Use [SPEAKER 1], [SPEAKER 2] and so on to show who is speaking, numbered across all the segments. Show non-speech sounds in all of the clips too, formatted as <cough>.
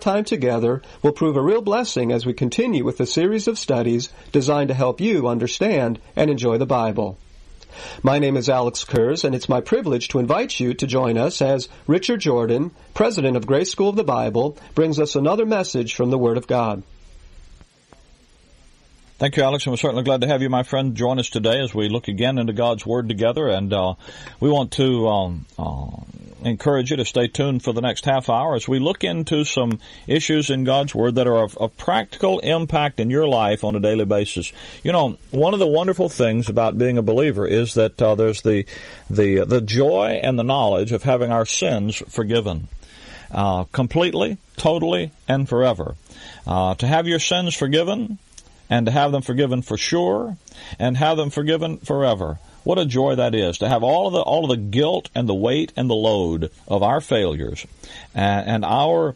[SPEAKER 1] Time together will prove a real blessing as we continue with a series of studies designed to help you understand and enjoy the Bible. My name is Alex Kurz, and it's my privilege to invite you to join us as Richard Jordan, president of Grace School of the Bible, brings us another message from the Word of God.
[SPEAKER 2] Thank you, Alex, and we're certainly glad to have you, my friend, join us today as we look again into God's Word together. And uh, we want to um, uh, encourage you to stay tuned for the next half hour as we look into some issues in God's Word that are of, of practical impact in your life on a daily basis. You know, one of the wonderful things about being a believer is that uh, there's the the the joy and the knowledge of having our sins forgiven. Uh, completely, totally, and forever. Uh, to have your sins forgiven and to have them forgiven for sure and have them forgiven forever. What a joy that is to have all of the all of the guilt and the weight and the load of our failures and, and our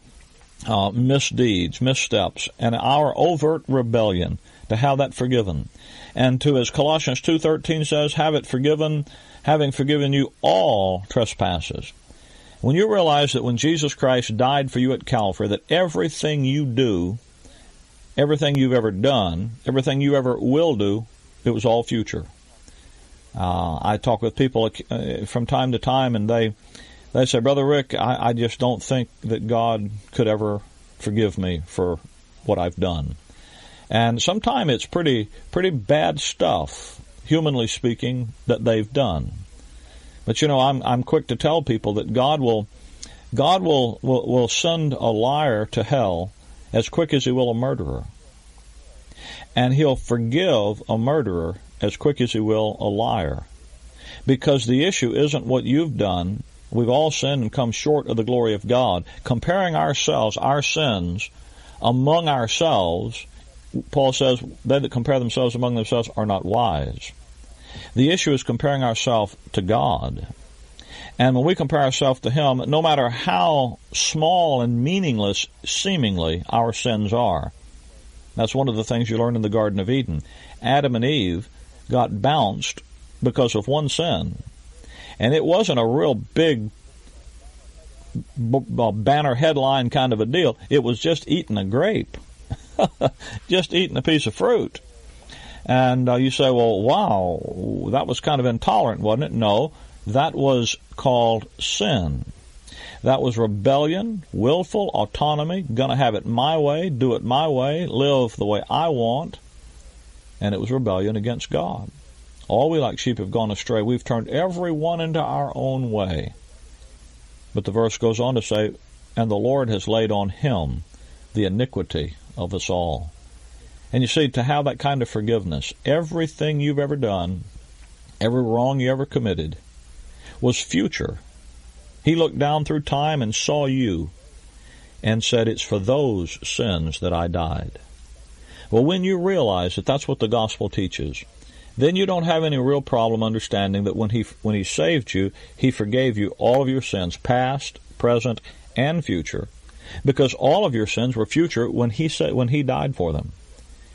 [SPEAKER 2] uh, misdeeds, missteps, and our overt rebellion to have that forgiven, and to as Colossians two thirteen says, have it forgiven, having forgiven you all trespasses. When you realize that when Jesus Christ died for you at Calvary, that everything you do everything you've ever done, everything you ever will do, it was all future. Uh, I talk with people uh, from time to time, and they they say, "Brother Rick, I, I just don't think that God could ever forgive me for what I've done." And sometimes it's pretty pretty bad stuff, humanly speaking, that they've done. But you know, I'm I'm quick to tell people that God will God will will, will send a liar to hell as quick as he will a murderer. And he'll forgive a murderer as quick as he will a liar. Because the issue isn't what you've done. We've all sinned and come short of the glory of God. Comparing ourselves, our sins, among ourselves, Paul says, they that compare themselves among themselves are not wise. The issue is comparing ourselves to God. And when we compare ourselves to Him, no matter how small and meaningless seemingly our sins are, that's one of the things you learn in the Garden of Eden. Adam and Eve got bounced because of one sin. And it wasn't a real big b- banner headline kind of a deal. It was just eating a grape, <laughs> just eating a piece of fruit. And uh, you say, well, wow, that was kind of intolerant, wasn't it? No, that was called sin. That was rebellion, willful autonomy, gonna have it my way, do it my way, live the way I want, and it was rebellion against God. All we like sheep have gone astray. We've turned every one into our own way. But the verse goes on to say, and the Lord has laid on him the iniquity of us all. And you see, to have that kind of forgiveness, everything you've ever done, every wrong you ever committed, was future. He looked down through time and saw you and said, It's for those sins that I died. Well, when you realize that that's what the gospel teaches, then you don't have any real problem understanding that when he when he saved you, he forgave you all of your sins, past, present, and future, because all of your sins were future when he said when he died for them.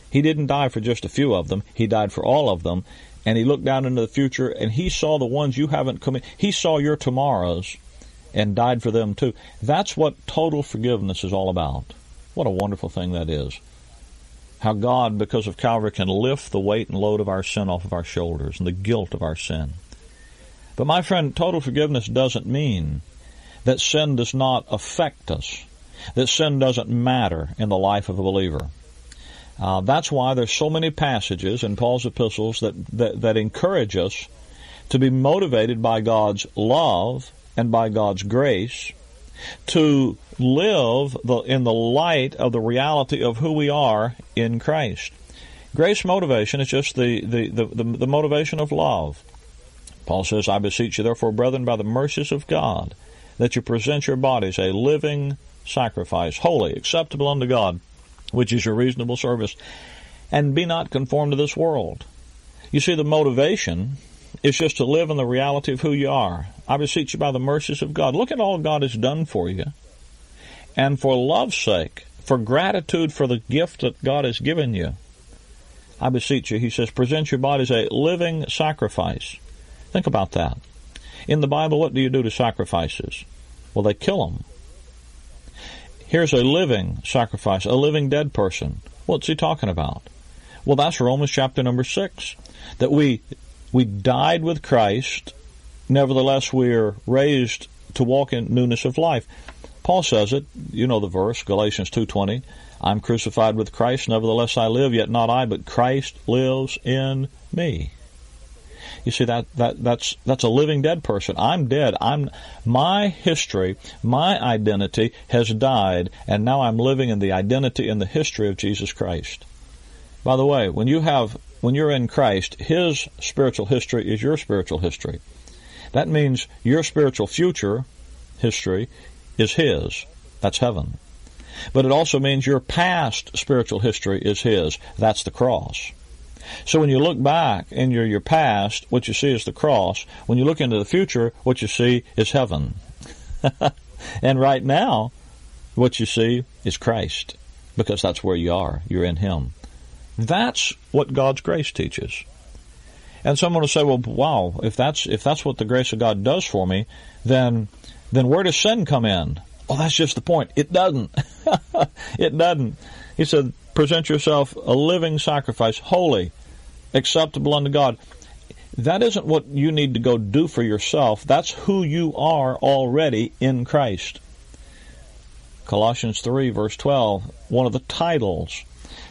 [SPEAKER 2] He didn't die for just a few of them; he died for all of them, and he looked down into the future and he saw the ones you haven't committed. He saw your tomorrows and died for them too. That's what total forgiveness is all about. What a wonderful thing that is. How God, because of Calvary, can lift the weight and load of our sin off of our shoulders and the guilt of our sin. But my friend, total forgiveness doesn't mean that sin does not affect us, that sin doesn't matter in the life of a believer. Uh, that's why there's so many passages in Paul's epistles that, that, that encourage us to be motivated by God's love and by God's grace to live the, in the light of the reality of who we are in Christ. Grace motivation is just the, the, the, the, the motivation of love. Paul says, I beseech you therefore, brethren, by the mercies of God, that you present your bodies a living sacrifice, holy, acceptable unto God, which is your reasonable service. And be not conformed to this world. You see, the motivation is just to live in the reality of who you are. I beseech you by the mercies of God. Look at all God has done for you. And for love's sake, for gratitude for the gift that God has given you, I beseech you, he says, present your body as a living sacrifice. Think about that. In the Bible, what do you do to sacrifices? Well, they kill them. Here's a living sacrifice, a living dead person. What's he talking about? Well, that's Romans chapter number six. That we we died with Christ, nevertheless we are raised to walk in newness of life. Paul says it, you know the verse, Galatians 2:20, I'm crucified with Christ, nevertheless I live, yet not I, but Christ lives in me. You see that, that that's that's a living dead person. I'm dead. I'm my history, my identity has died, and now I'm living in the identity and the history of Jesus Christ. By the way, when you have when you're in Christ, His spiritual history is your spiritual history. That means your spiritual future history is His. That's heaven. But it also means your past spiritual history is His. That's the cross. So when you look back in your, your past, what you see is the cross. When you look into the future, what you see is heaven. <laughs> and right now, what you see is Christ. Because that's where you are. You're in Him. That's what God's grace teaches. And someone will say, well, wow, if that's, if that's what the grace of God does for me, then, then where does sin come in? Oh, that's just the point. It doesn't. <laughs> it doesn't. He said, present yourself a living sacrifice, holy, acceptable unto God. That isn't what you need to go do for yourself. That's who you are already in Christ. Colossians 3 verse 12, one of the titles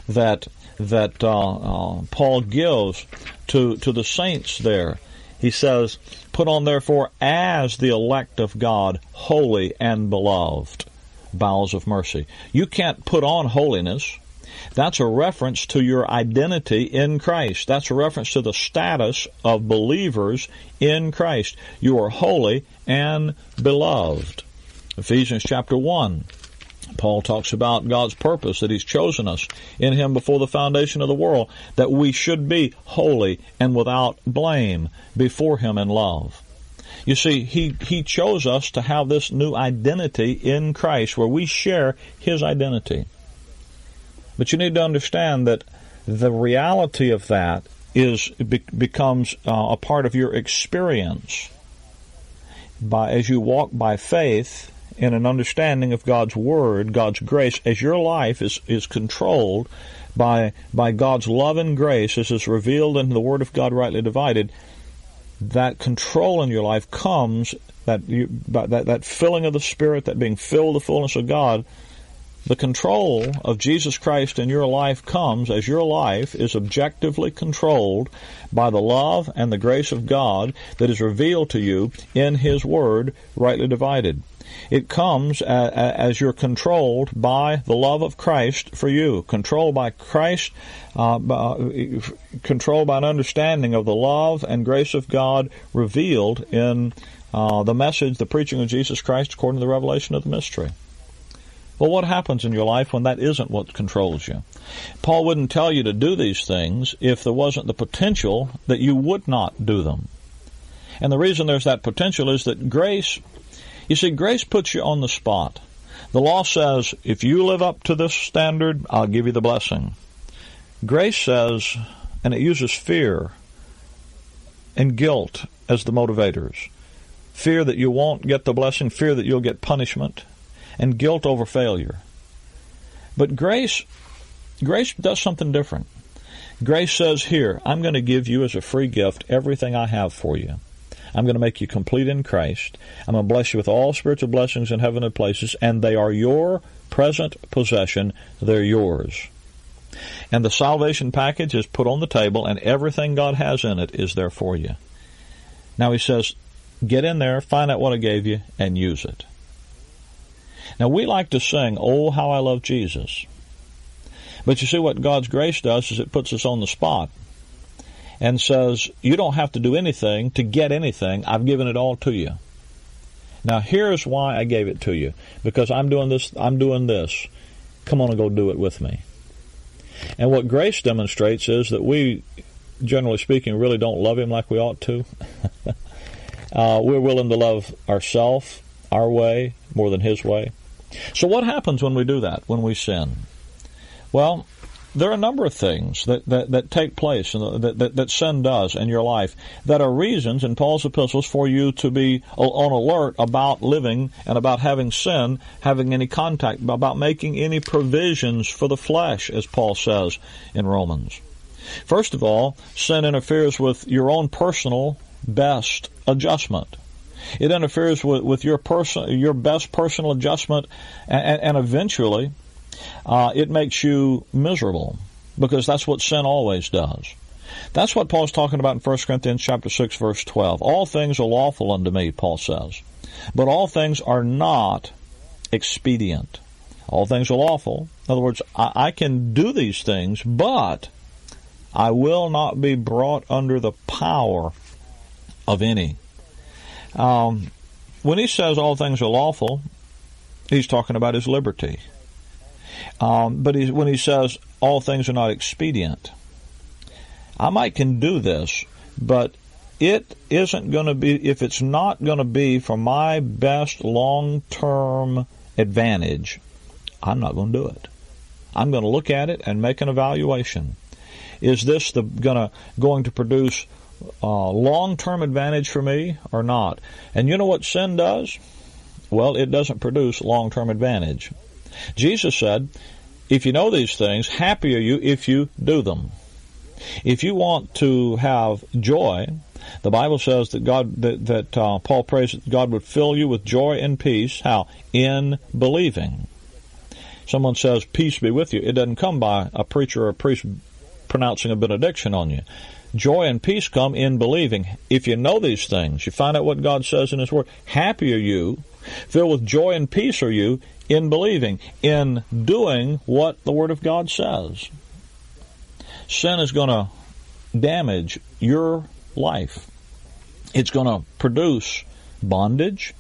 [SPEAKER 2] that that uh, uh, Paul gives to to the saints there. He says, "Put on therefore as the elect of God, holy and beloved, bowels of mercy." You can't put on holiness. That's a reference to your identity in Christ. That's a reference to the status of believers in Christ. You are holy and beloved. Ephesians chapter 1 Paul talks about God's purpose that He's chosen us in Him before the foundation of the world, that we should be holy and without blame before Him in love. You see, He, He chose us to have this new identity in Christ where we share His identity. But you need to understand that the reality of that is be, becomes uh, a part of your experience by as you walk by faith in an understanding of God's Word, God's grace, as your life is, is controlled by, by God's love and grace as is revealed in the Word of God rightly divided, that control in your life comes, that, you, that, that filling of the Spirit, that being filled the fullness of God, the control of Jesus Christ in your life comes as your life is objectively controlled by the love and the grace of God that is revealed to you in His Word, rightly divided. It comes as you're controlled by the love of Christ for you, controlled by Christ, uh, controlled by an understanding of the love and grace of God revealed in uh, the message, the preaching of Jesus Christ according to the revelation of the mystery. Well, what happens in your life when that isn't what controls you? Paul wouldn't tell you to do these things if there wasn't the potential that you would not do them. And the reason there's that potential is that grace you see, grace puts you on the spot. The law says, if you live up to this standard, I'll give you the blessing. Grace says, and it uses fear and guilt as the motivators. Fear that you won't get the blessing, fear that you'll get punishment, and guilt over failure. But grace, grace does something different. Grace says here, I'm going to give you as a free gift everything I have for you. I'm going to make you complete in Christ. I'm going to bless you with all spiritual blessings in heavenly places, and they are your present possession. They're yours. And the salvation package is put on the table, and everything God has in it is there for you. Now he says, get in there, find out what I gave you, and use it. Now we like to sing, Oh, how I love Jesus. But you see what God's grace does is it puts us on the spot and says, You don't have to do anything to get anything. I've given it all to you. Now here's why I gave it to you. Because I'm doing this, I'm doing this. Come on and go do it with me. And what grace demonstrates is that we, generally speaking, really don't love Him like we ought to. <laughs> uh, we're willing to love ourselves, our way, more than His way. So what happens when we do that, when we sin? Well, there are a number of things that, that, that take place and that, that, that sin does in your life that are reasons in Paul's epistles for you to be on alert about living and about having sin, having any contact, about making any provisions for the flesh, as Paul says in Romans. First of all, sin interferes with your own personal best adjustment. It interferes with, with your person, your best personal adjustment, and, and eventually uh, it makes you miserable because that's what sin always does. That's what Paul's talking about in 1 Corinthians chapter 6 verse 12. All things are lawful unto me, Paul says, but all things are not expedient. All things are lawful. In other words, I, I can do these things, but I will not be brought under the power of any. Um, when he says all things are lawful, he's talking about his liberty. Um, but he, when he says all things are not expedient, I might can do this, but it isn't going to be, if it's not going to be for my best long term advantage, I'm not going to do it. I'm going to look at it and make an evaluation. Is this the gonna going to produce uh, long term advantage for me or not? And you know what sin does? Well, it doesn't produce long term advantage. Jesus said, if you know these things, happy are you if you do them. If you want to have joy, the Bible says that God that, that uh, Paul prays that God would fill you with joy and peace. How? In believing. Someone says, "Peace be with you." It doesn't come by a preacher or a priest pronouncing a benediction on you. Joy and peace come in believing. If you know these things, you find out what God says in His Word. Happy are you, filled with joy and peace are you in believing, in doing what the Word of God says. Sin is going to damage your life. It's going to produce bondage.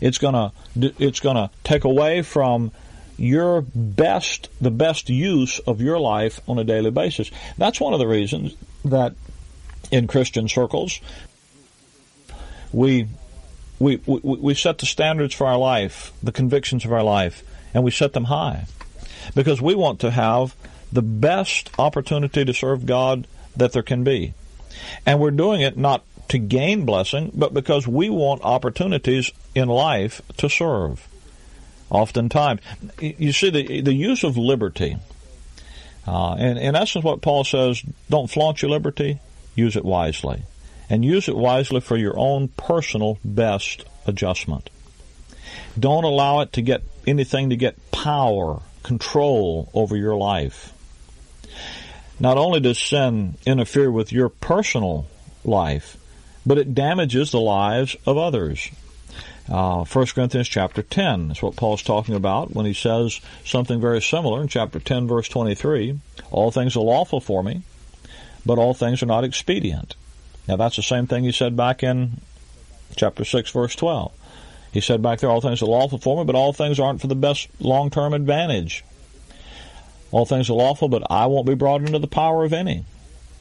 [SPEAKER 2] It's going to it's going to take away from your best the best use of your life on a daily basis. That's one of the reasons that in Christian circles we we, we, we set the standards for our life, the convictions of our life, and we set them high. Because we want to have the best opportunity to serve God that there can be. And we're doing it not to gain blessing, but because we want opportunities in life to serve. Oftentimes, you see the the use of liberty, uh, and in essence, what Paul says: don't flaunt your liberty, use it wisely and use it wisely for your own personal best adjustment. Don't allow it to get anything to get power, control over your life. Not only does sin interfere with your personal life, but it damages the lives of others. Uh, 1 Corinthians chapter 10 is what Paul's talking about when he says something very similar in chapter 10 verse 23. All things are lawful for me, but all things are not expedient. Now that's the same thing he said back in chapter 6 verse 12. He said back there, all things are lawful for me, but all things aren't for the best long-term advantage. All things are lawful, but I won't be brought into the power of any.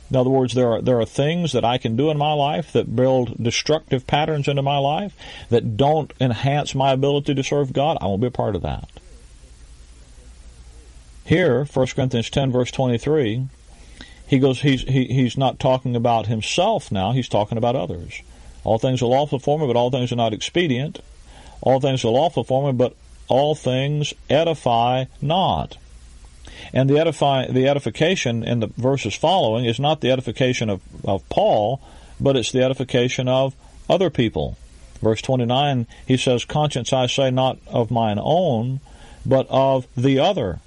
[SPEAKER 2] In other words, there are, there are things that I can do in my life that build destructive patterns into my life that don't enhance my ability to serve God. I won't be a part of that. Here, 1 Corinthians 10 verse 23, he goes, he's, he, he's not talking about himself now, he's talking about others. All things are lawful for me, but all things are not expedient. All things are lawful for me, but all things edify not. And the edify, the edification in the verses following is not the edification of, of Paul, but it's the edification of other people. Verse 29, he says, Conscience I say not of mine own, but of the other.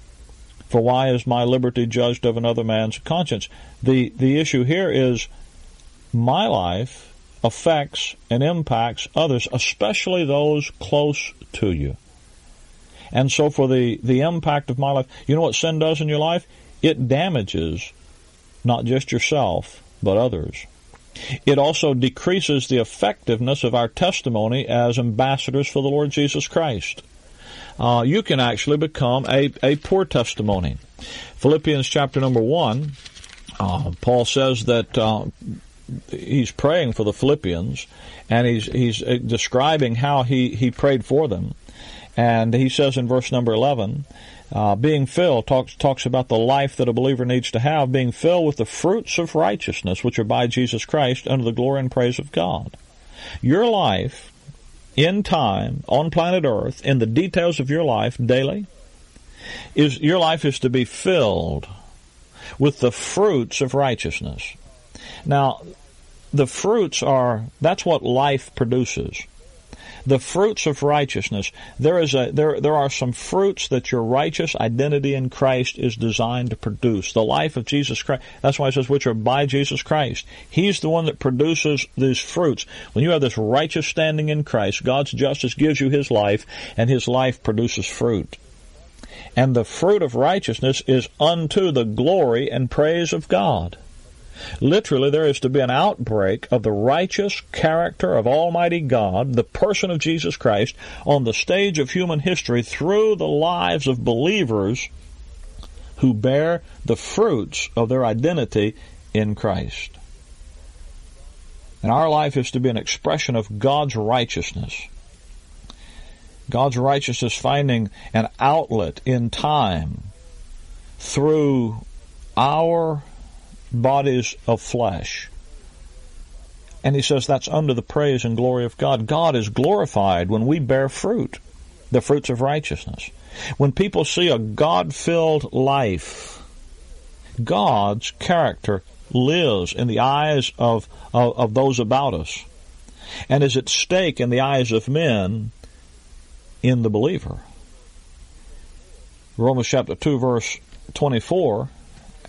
[SPEAKER 2] For why is my liberty judged of another man's conscience? The, the issue here is my life affects and impacts others, especially those close to you. And so for the, the impact of my life, you know what sin does in your life? It damages not just yourself, but others. It also decreases the effectiveness of our testimony as ambassadors for the Lord Jesus Christ. Uh, you can actually become a, a poor testimony. Philippians chapter number 1, uh, Paul says that uh, he's praying for the Philippians, and he's he's uh, describing how he he prayed for them, and he says in verse number eleven. Uh, being filled talks talks about the life that a believer needs to have, being filled with the fruits of righteousness which are by Jesus Christ under the glory and praise of God. Your life in time on planet Earth, in the details of your life daily, is your life is to be filled with the fruits of righteousness. Now, the fruits are that's what life produces the fruits of righteousness. There is a there there are some fruits that your righteous identity in Christ is designed to produce. The life of Jesus Christ. That's why it says which are by Jesus Christ. He's the one that produces these fruits. When you have this righteous standing in Christ, God's justice gives you his life and his life produces fruit. And the fruit of righteousness is unto the glory and praise of God. Literally, there is to be an outbreak of the righteous character of Almighty God, the person of Jesus Christ, on the stage of human history through the lives of believers who bear the fruits of their identity in Christ. And our life is to be an expression of God's righteousness. God's righteousness finding an outlet in time through our bodies of flesh. And he says that's under the praise and glory of God. God is glorified when we bear fruit, the fruits of righteousness. When people see a God filled life, God's character lives in the eyes of, of, of, those about us and is at stake in the eyes of men in the believer. Romans chapter 2 verse 24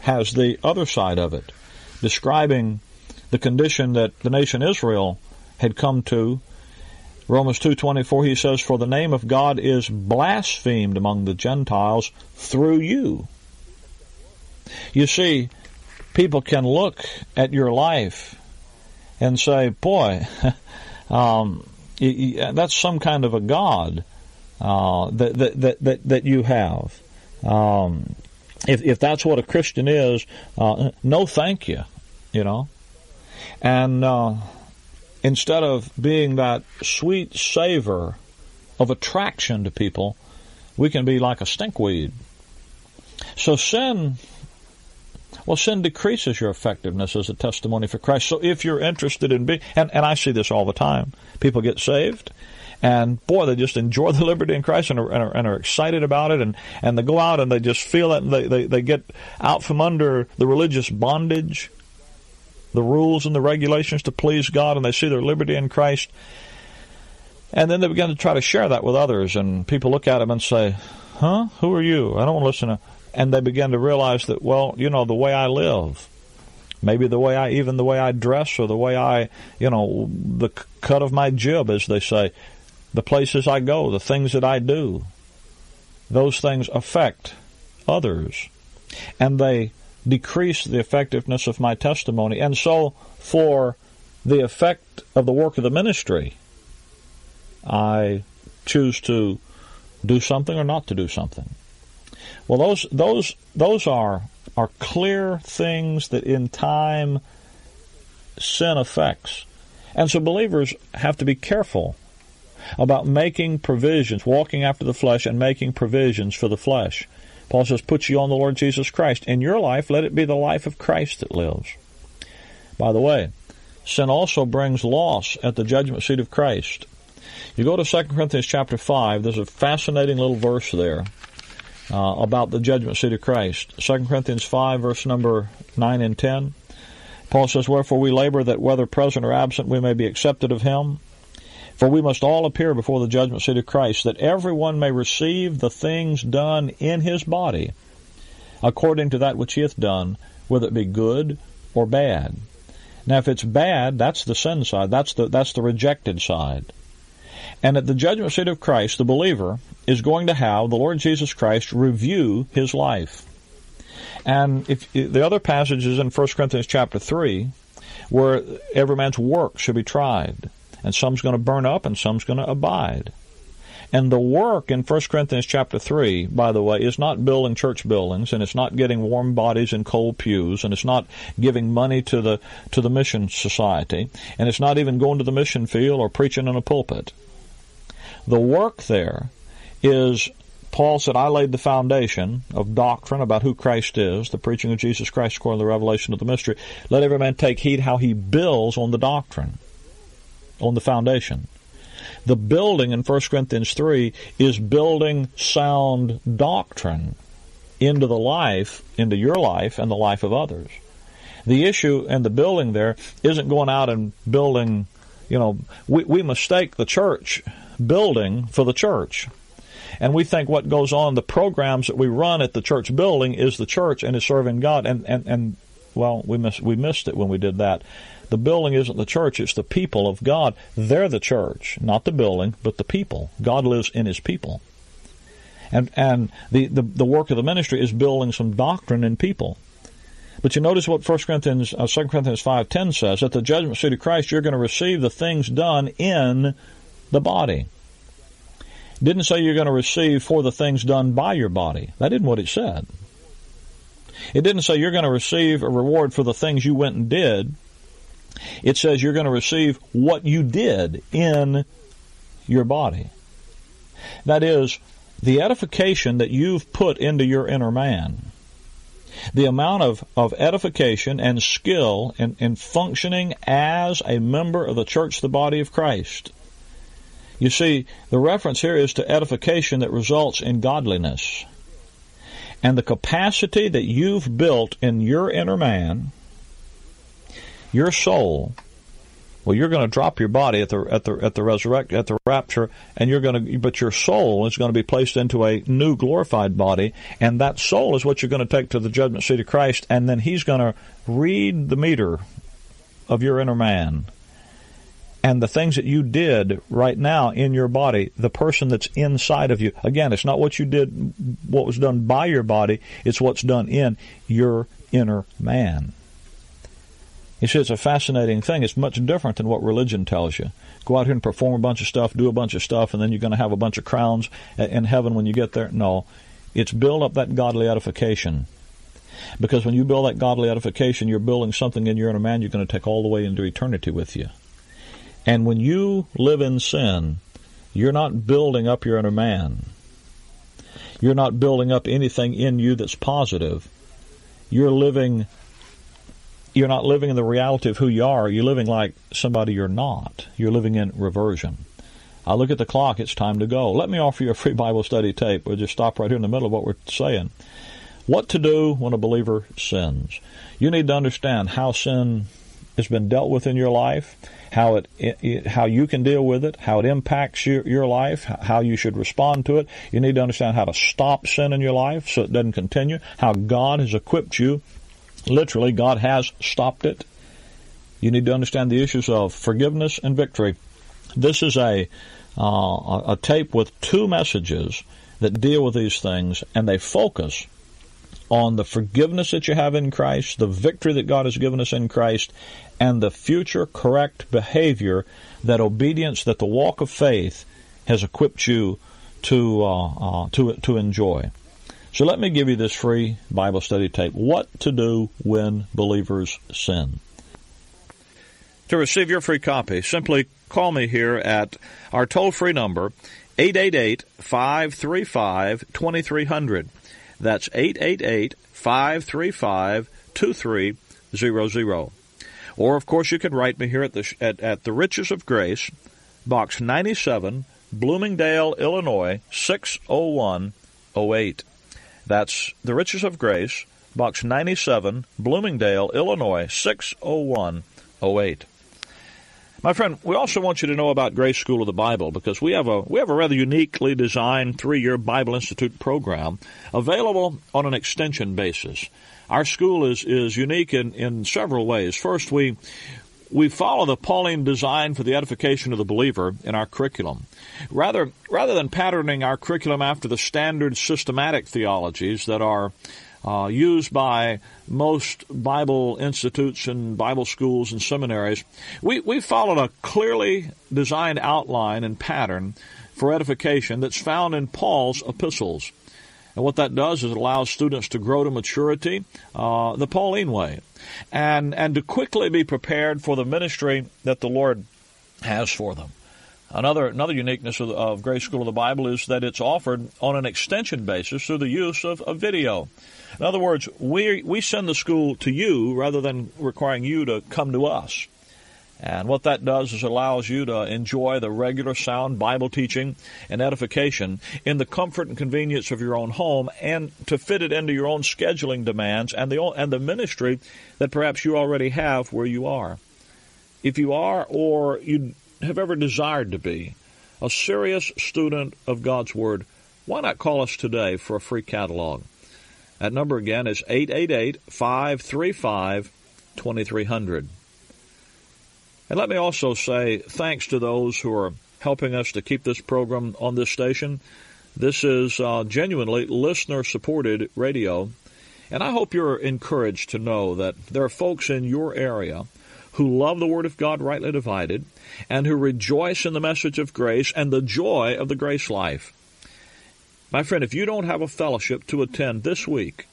[SPEAKER 2] has the other side of it, describing the condition that the nation Israel had come to. Romans 2:24 he says for the name of God is blasphemed among the Gentiles through you. You see, people can look at your life and say, "Boy, <laughs> um, that's some kind of a god uh, that, that that that you have." Um, if if that's what a Christian is, uh, no, thank you, you know. And uh, instead of being that sweet savor of attraction to people, we can be like a stinkweed. So sin, well, sin decreases your effectiveness as a testimony for Christ. So if you're interested in being, and, and I see this all the time, people get saved and boy, they just enjoy the liberty in Christ and are, and are, and are excited about it, and, and they go out and they just feel it, and they, they, they get out from under the religious bondage, the rules and the regulations to please God, and they see their liberty in Christ. And then they begin to try to share that with others, and people look at them and say, Huh? Who are you? I don't want to listen to. And they begin to realize that, well, you know, the way I live, maybe the way I, even the way I dress, or the way I, you know, the cut of my jib, as they say, the places I go, the things that I do, those things affect others. And they decrease the effectiveness of my testimony. And so, for the effect of the work of the ministry, I choose to do something or not to do something. Well, those those those are are clear things that in time sin affects, and so believers have to be careful about making provisions, walking after the flesh and making provisions for the flesh. Paul says, put you on the Lord Jesus Christ. In your life, let it be the life of Christ that lives. By the way, sin also brings loss at the judgment seat of Christ. You go to 2 Corinthians chapter 5, there's a fascinating little verse there uh, about the judgment seat of Christ. 2 Corinthians 5, verse number 9 and 10. Paul says, Wherefore we labor that whether present or absent we may be accepted of him. For we must all appear before the judgment seat of Christ, that everyone may receive the things done in his body, according to that which he hath done, whether it be good or bad. Now, if it's bad, that's the sin side. That's the that's the rejected side. And at the judgment seat of Christ, the believer is going to have the Lord Jesus Christ review his life. And if the other passage is in 1 Corinthians chapter 3, where every man's work should be tried. And some's going to burn up and some's going to abide. And the work in 1 Corinthians chapter 3, by the way, is not building church buildings and it's not getting warm bodies in cold pews and it's not giving money to the, to the mission society and it's not even going to the mission field or preaching in a pulpit. The work there is Paul said, I laid the foundation of doctrine about who Christ is, the preaching of Jesus Christ according to the revelation of the mystery. Let every man take heed how he builds on the doctrine, on the foundation. The building in 1 Corinthians 3 is building sound doctrine into the life, into your life and the life of others. The issue and the building there isn't going out and building, you know, we, we mistake the church building for the church. And we think what goes on, the programs that we run at the church building is the church and is serving God. And, and, and well, we missed, we missed it when we did that. The building isn't the church, it's the people of God. They're the church, not the building, but the people. God lives in his people. And, and the, the, the work of the ministry is building some doctrine in people. But you notice what 1 Corinthians, uh, 2 Corinthians 5.10 says, at the judgment seat of Christ, you're going to receive the things done in the body. Didn't say you're going to receive for the things done by your body. That isn't what it said. It didn't say you're going to receive a reward for the things you went and did. It says you're going to receive what you did in your body. That is, the edification that you've put into your inner man. The amount of, of edification and skill in, in functioning as a member of the church, the body of Christ. You see, the reference here is to edification that results in godliness. And the capacity that you've built in your inner man your soul well, you're going to drop your body at the at the at the resurrect at the rapture, and you're going to. But your soul is going to be placed into a new glorified body, and that soul is what you're going to take to the judgment seat of Christ, and then He's going to read the meter of your inner man, and the things that you did right now in your body, the person that's inside of you. Again, it's not what you did, what was done by your body; it's what's done in your inner man. You see, it's a fascinating thing. It's much different than what religion tells you. Go out here and perform a bunch of stuff, do a bunch of stuff, and then you're going to have a bunch of crowns in heaven when you get there. No, it's build up that godly edification. Because when you build that godly edification, you're building something in your inner man you're going to take all the way into eternity with you. And when you live in sin, you're not building up your inner man. You're not building up anything in you that's positive. You're living you're not living in the reality of who you are. You're living like somebody you're not. You're living in reversion. I look at the clock, it's time to go. Let me offer you a free Bible study tape. We'll just stop right here in the middle of what we're saying. What to do when a believer sins. You need to understand how sin has been dealt with in your life, how it, it, how you can deal with it, how it impacts your, your life, how you should respond to it. You need to understand how to stop sin in your life so it doesn't continue, how God has equipped you Literally, God has stopped it. You need to understand the issues of forgiveness and victory. This is a uh, a tape with two messages that deal with these things, and they focus on the forgiveness that you have in Christ, the victory that God has given us in Christ, and the future correct behavior that obedience, that the walk of faith has equipped you to uh, uh, to to enjoy. So let me give you this free Bible study tape. What to do when believers sin. To receive your free copy, simply call me here at our toll free number, 888 535 2300. That's 888 535 2300. Or, of course, you can write me here at the, at, at the Riches of Grace, Box 97, Bloomingdale, Illinois, 60108. That's The Riches of Grace, Box 97, Bloomingdale, Illinois 60108. My friend, we also want you to know about Grace School of the Bible because we have a we have a rather uniquely designed three-year Bible Institute program available on an extension basis. Our school is is unique in in several ways. First, we we follow the Pauline design for the edification of the believer in our curriculum. Rather, rather than patterning our curriculum after the standard systematic theologies that are uh, used by most Bible institutes and Bible schools and seminaries. We, we followed a clearly designed outline and pattern for edification that's found in Paul's epistles. And what that does is it allows students to grow to maturity uh, the Pauline way and, and to quickly be prepared for the ministry that the Lord has for them. Another another uniqueness of, of Grace School of the Bible is that it's offered on an extension basis through the use of, of video. In other words, we we send the school to you rather than requiring you to come to us. And what that does is allows you to enjoy the regular sound Bible teaching and edification in the comfort and convenience of your own home and to fit it into your own scheduling demands and the, and the ministry that perhaps you already have where you are. If you are or you have ever desired to be a serious student of God's Word, why not call us today for a free catalog? That number again is 888 535 2300. And let me also say thanks to those who are helping us to keep this program on this station. This is uh, genuinely listener supported radio. And I hope you're encouraged to know that there are folks in your area who love the Word of God rightly divided and who rejoice in the message of grace and the joy of the grace life. My friend, if you don't have a fellowship to attend this week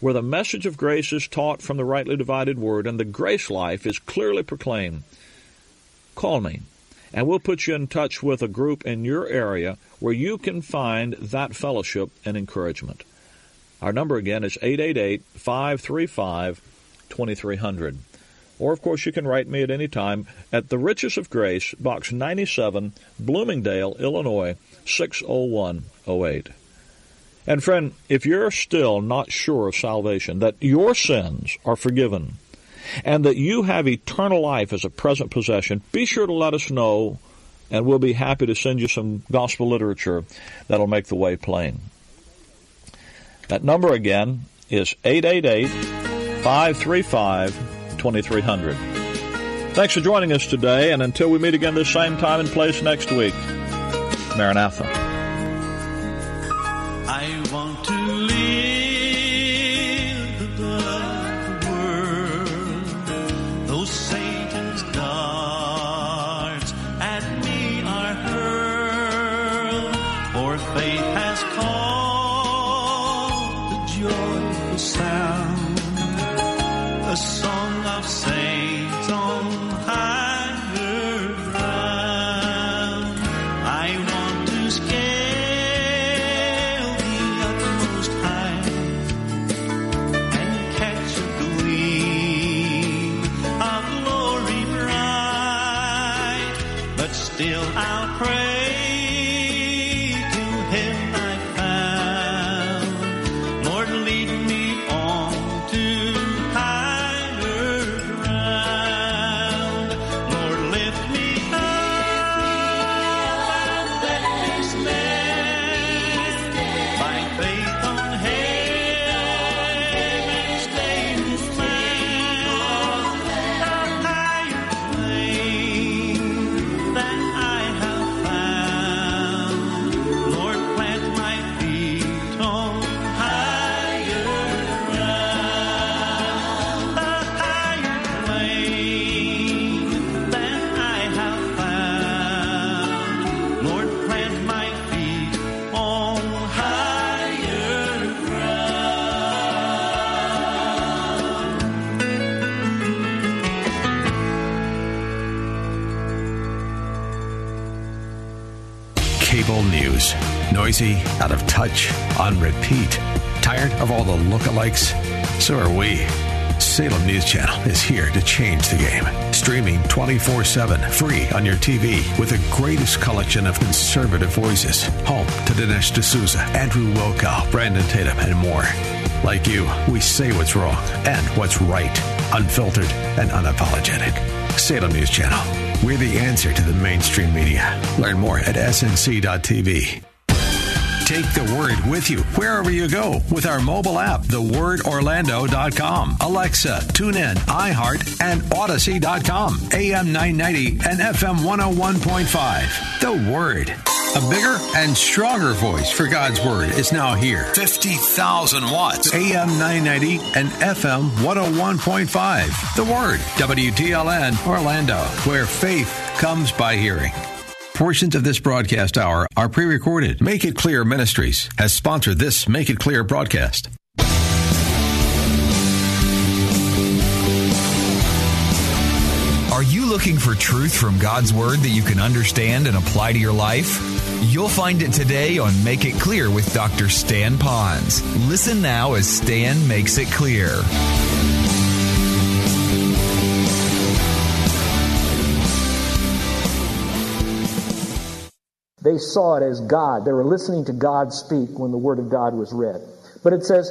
[SPEAKER 2] where the message of grace is taught from the rightly divided Word and the grace life is clearly proclaimed, call me and we'll put you in touch with a group in your area where you can find that fellowship and encouragement. Our number again is 888 535 2300. Or, of course, you can write me at any time at The Riches of Grace, Box 97, Bloomingdale, Illinois, 60108. And, friend, if you're still not sure of salvation, that your sins are forgiven, and that you have eternal life as a present possession, be sure to let us know, and we'll be happy to send you some gospel literature that'll make the way plain. That number again is 888 535 2300. Thanks for joining us today, and until we meet again this same time and place next week, Maranatha.
[SPEAKER 3] Noisy, out of touch, on repeat. Tired of all the lookalikes? So are we. Salem News Channel is here to change the game. Streaming 24 7, free on your TV, with the greatest collection of conservative voices. Home to Dinesh D'Souza, Andrew Wilkow, Brandon Tatum, and more. Like you, we say what's wrong and what's right, unfiltered and unapologetic. Salem News Channel. We're the answer to the mainstream media. Learn more at snc.tv. Take the word with you wherever you go with our mobile app, thewordorlando.com, Alexa, TuneIn, iHeart, and Audacy.com, AM 990 and FM 101.5. The Word. A bigger and stronger voice for God's Word is now here. 50,000 watts. AM 990 and FM 101.5. The Word. WTLN Orlando, where faith comes by hearing. Portions of this broadcast hour are pre recorded. Make It Clear Ministries has sponsored this Make It Clear broadcast.
[SPEAKER 4] Are you looking for truth from God's Word that you can understand and apply to your life? You'll find it today on Make It Clear with Dr. Stan Pons. Listen now as Stan makes it clear.
[SPEAKER 5] They saw it as God. They were listening to God speak when the Word of God was read. But it says,